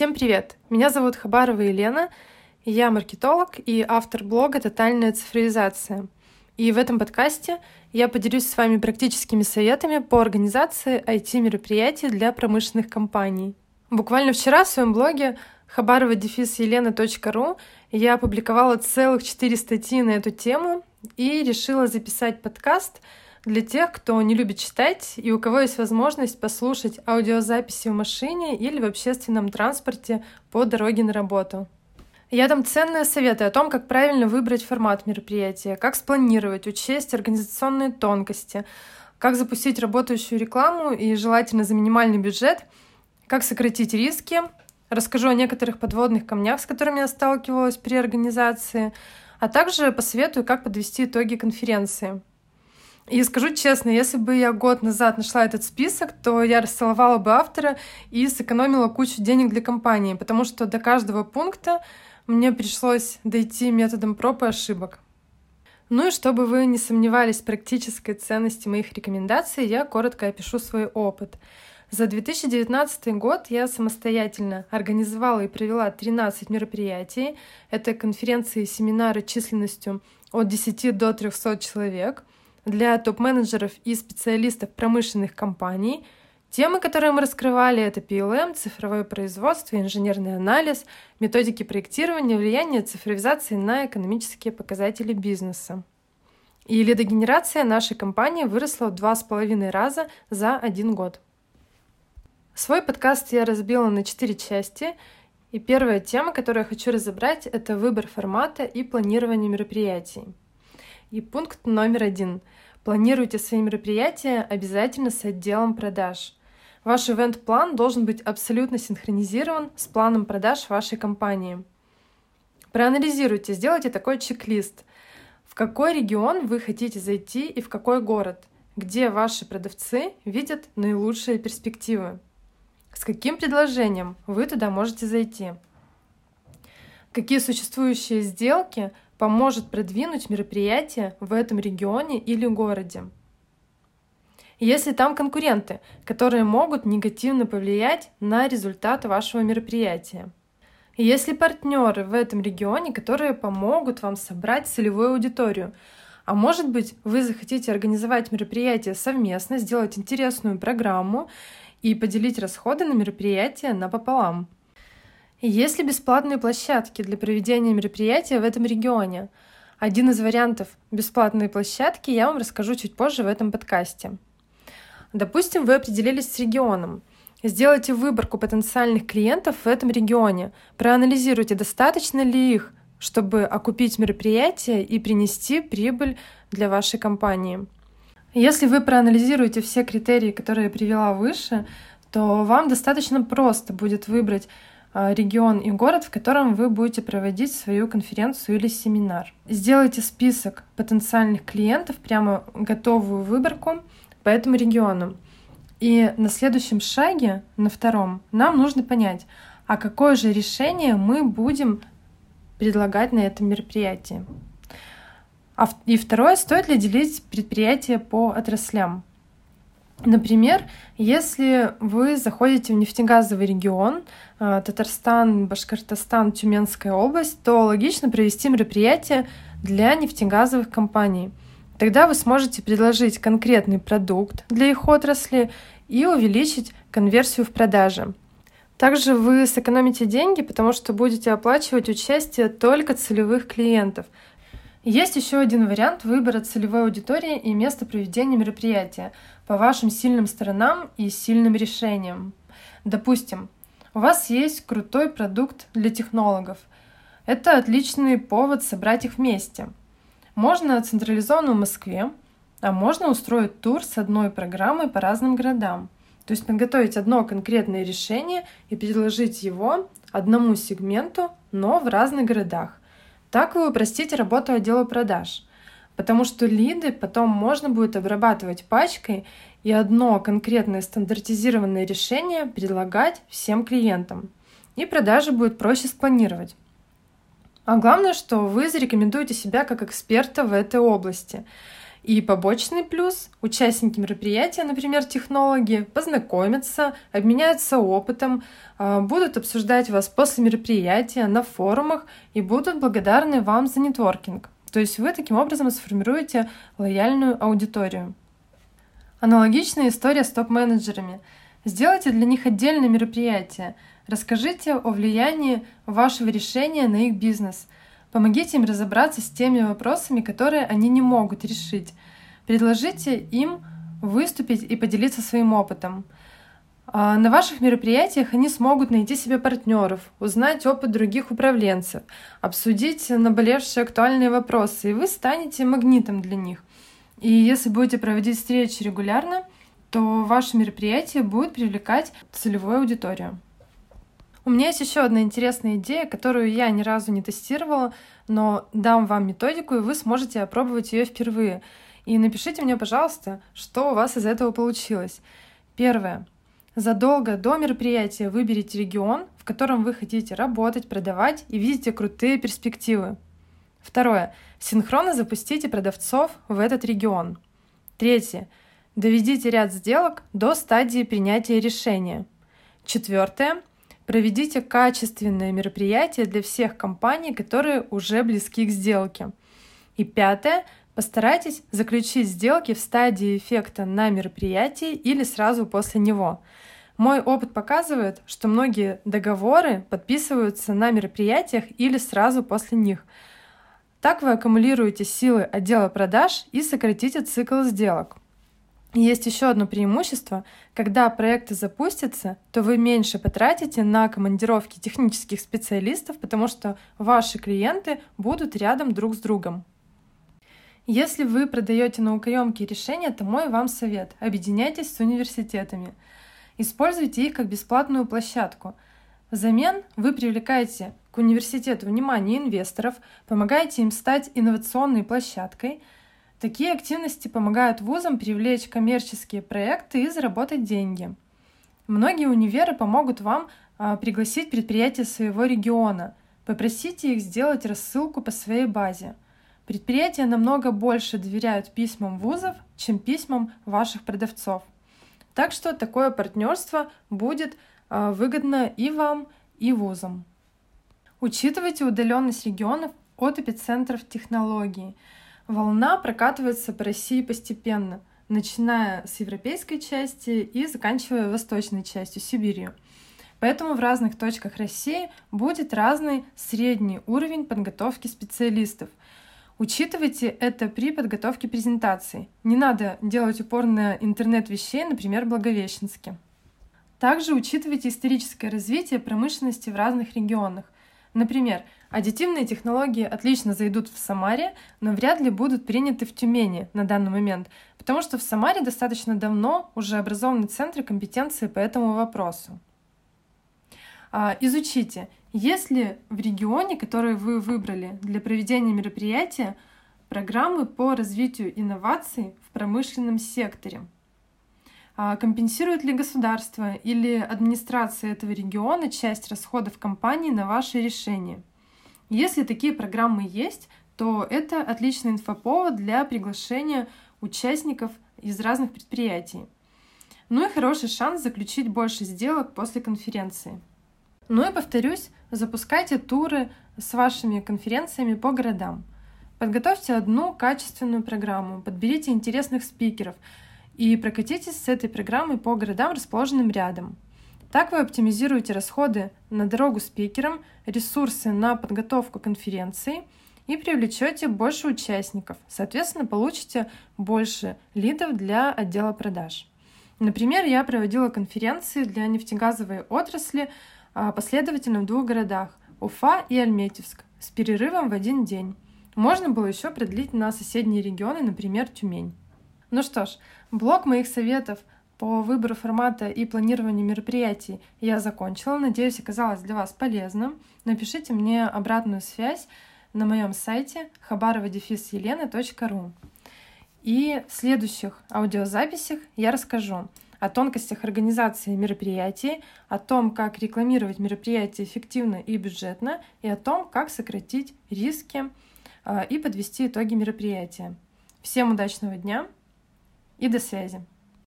Всем привет! Меня зовут Хабарова Елена, я маркетолог и автор блога «Тотальная цифровизация». И в этом подкасте я поделюсь с вами практическими советами по организации IT-мероприятий для промышленных компаний. Буквально вчера в своем блоге хабарова-елена.ру я опубликовала целых четыре статьи на эту тему и решила записать подкаст — для тех, кто не любит читать и у кого есть возможность послушать аудиозаписи в машине или в общественном транспорте по дороге на работу. Я дам ценные советы о том, как правильно выбрать формат мероприятия, как спланировать, учесть организационные тонкости, как запустить работающую рекламу и желательно за минимальный бюджет, как сократить риски, расскажу о некоторых подводных камнях, с которыми я сталкивалась при организации, а также посоветую, как подвести итоги конференции. И скажу честно, если бы я год назад нашла этот список, то я расцеловала бы автора и сэкономила кучу денег для компании, потому что до каждого пункта мне пришлось дойти методом проб и ошибок. Ну и чтобы вы не сомневались в практической ценности моих рекомендаций, я коротко опишу свой опыт. За 2019 год я самостоятельно организовала и провела 13 мероприятий. Это конференции и семинары численностью от 10 до 300 человек — для топ-менеджеров и специалистов промышленных компаний. Темы, которые мы раскрывали, это PLM, цифровое производство, инженерный анализ, методики проектирования, влияние цифровизации на экономические показатели бизнеса. И лидогенерация нашей компании выросла в два с половиной раза за один год. Свой подкаст я разбила на четыре части. И первая тема, которую я хочу разобрать, это выбор формата и планирование мероприятий. И пункт номер один. Планируйте свои мероприятия обязательно с отделом продаж. Ваш ивент-план должен быть абсолютно синхронизирован с планом продаж вашей компании. Проанализируйте, сделайте такой чек-лист. В какой регион вы хотите зайти и в какой город, где ваши продавцы видят наилучшие перспективы. С каким предложением вы туда можете зайти? Какие существующие сделки поможет продвинуть мероприятие в этом регионе или городе. Если там конкуренты, которые могут негативно повлиять на результат вашего мероприятия. Если партнеры в этом регионе, которые помогут вам собрать целевую аудиторию. А может быть, вы захотите организовать мероприятие совместно, сделать интересную программу и поделить расходы на мероприятие напополам. Есть ли бесплатные площадки для проведения мероприятия в этом регионе? Один из вариантов бесплатной площадки я вам расскажу чуть позже в этом подкасте. Допустим, вы определились с регионом. Сделайте выборку потенциальных клиентов в этом регионе. Проанализируйте, достаточно ли их, чтобы окупить мероприятие и принести прибыль для вашей компании. Если вы проанализируете все критерии, которые я привела выше, то вам достаточно просто будет выбрать регион и город, в котором вы будете проводить свою конференцию или семинар. Сделайте список потенциальных клиентов, прямо готовую выборку по этому региону. И на следующем шаге, на втором, нам нужно понять, а какое же решение мы будем предлагать на этом мероприятии. А и второе, стоит ли делить предприятия по отраслям. Например, если вы заходите в нефтегазовый регион, э, Татарстан, Башкортостан, Тюменская область, то логично провести мероприятие для нефтегазовых компаний. Тогда вы сможете предложить конкретный продукт для их отрасли и увеличить конверсию в продаже. Также вы сэкономите деньги, потому что будете оплачивать участие только целевых клиентов. Есть еще один вариант выбора целевой аудитории и места проведения мероприятия по вашим сильным сторонам и сильным решениям. Допустим, у вас есть крутой продукт для технологов. Это отличный повод собрать их вместе. Можно централизованно в Москве, а можно устроить тур с одной программой по разным городам. То есть подготовить одно конкретное решение и предложить его одному сегменту, но в разных городах. Так вы упростите работу отдела продаж – потому что лиды потом можно будет обрабатывать пачкой и одно конкретное стандартизированное решение предлагать всем клиентам. И продажи будет проще спланировать. А главное, что вы зарекомендуете себя как эксперта в этой области. И побочный плюс – участники мероприятия, например, технологи, познакомятся, обменяются опытом, а, будут обсуждать вас после мероприятия на форумах и будут благодарны вам за нетворкинг. То есть вы таким образом сформируете лояльную аудиторию. Аналогичная история с топ-менеджерами. Сделайте для них отдельное мероприятие. Расскажите о влиянии вашего решения на их бизнес – Помогите им разобраться с теми вопросами, которые они не могут решить. Предложите им выступить и поделиться своим опытом. А, на ваших мероприятиях они смогут найти себе партнеров, узнать опыт других управленцев, обсудить наболевшие актуальные вопросы, и вы станете магнитом для них. И если будете проводить встречи регулярно, то ваше мероприятие будет привлекать целевую аудиторию. У меня есть еще одна интересная идея, которую я ни разу не тестировала, но дам вам методику, и вы сможете опробовать ее впервые. И напишите мне, пожалуйста, что у вас из этого получилось. Первое. Задолго до мероприятия выберите регион, в котором вы хотите работать, продавать и видите крутые перспективы. Второе. Синхронно запустите продавцов в этот регион. Третье. Доведите ряд сделок до стадии принятия решения. Четвертое. Проведите качественное мероприятие для всех компаний, которые уже близки к сделке. И пятое. Постарайтесь заключить сделки в стадии эффекта на мероприятии или сразу после него. Мой опыт показывает, что многие договоры подписываются на мероприятиях или сразу после них. Так вы аккумулируете силы отдела продаж и сократите цикл сделок. Есть еще одно преимущество. Когда проекты запустятся, то вы меньше потратите на командировки технических специалистов, потому что ваши клиенты будут рядом друг с другом. Если вы продаете наукоемкие решения, то мой вам совет – объединяйтесь с университетами. Используйте их как бесплатную площадку. Взамен вы привлекаете к университету внимание инвесторов, помогаете им стать инновационной площадкой – Такие активности помогают вузам привлечь коммерческие проекты и заработать деньги. Многие универы помогут вам а, пригласить предприятия своего региона. Попросите их сделать рассылку по своей базе. Предприятия намного больше доверяют письмам вузов, чем письмам ваших продавцов. Так что такое партнерство будет а, выгодно и вам, и вузам. Учитывайте удаленность регионов от эпицентров технологий – Волна прокатывается по России постепенно, начиная с европейской части и заканчивая восточной частью, Сибирью. Поэтому в разных точках России будет разный средний уровень подготовки специалистов. Учитывайте это при подготовке презентаций. Не надо делать упор на интернет вещей, например, Благовещенске. Также учитывайте историческое развитие промышленности в разных регионах. Например, Аддитивные технологии отлично зайдут в Самаре, но вряд ли будут приняты в Тюмени на данный момент, потому что в Самаре достаточно давно уже образованы центры компетенции по этому вопросу. А, изучите, есть ли в регионе, который вы выбрали для проведения мероприятия, программы по развитию инноваций в промышленном секторе. А, компенсирует ли государство или администрация этого региона часть расходов компании на ваше решение – если такие программы есть, то это отличный инфоповод для приглашения участников из разных предприятий. Ну и хороший шанс заключить больше сделок после конференции. Ну и повторюсь, запускайте туры с вашими конференциями по городам. Подготовьте одну качественную программу, подберите интересных спикеров и прокатитесь с этой программой по городам, расположенным рядом. Так вы оптимизируете расходы на дорогу спикерам, ресурсы на подготовку конференции и привлечете больше участников. Соответственно, получите больше лидов для отдела продаж. Например, я проводила конференции для нефтегазовой отрасли а, последовательно в двух городах – Уфа и Альметьевск, с перерывом в один день. Можно было еще продлить на соседние регионы, например, Тюмень. Ну что ж, блок моих советов по выбору формата и планированию мероприятий я закончила. Надеюсь, оказалось для вас полезным. Напишите мне обратную связь на моем сайте хабарова-елена.ру. И в следующих аудиозаписях я расскажу о тонкостях организации мероприятий, о том, как рекламировать мероприятия эффективно и бюджетно, и о том, как сократить риски а, и подвести итоги мероприятия. Всем удачного дня и до связи!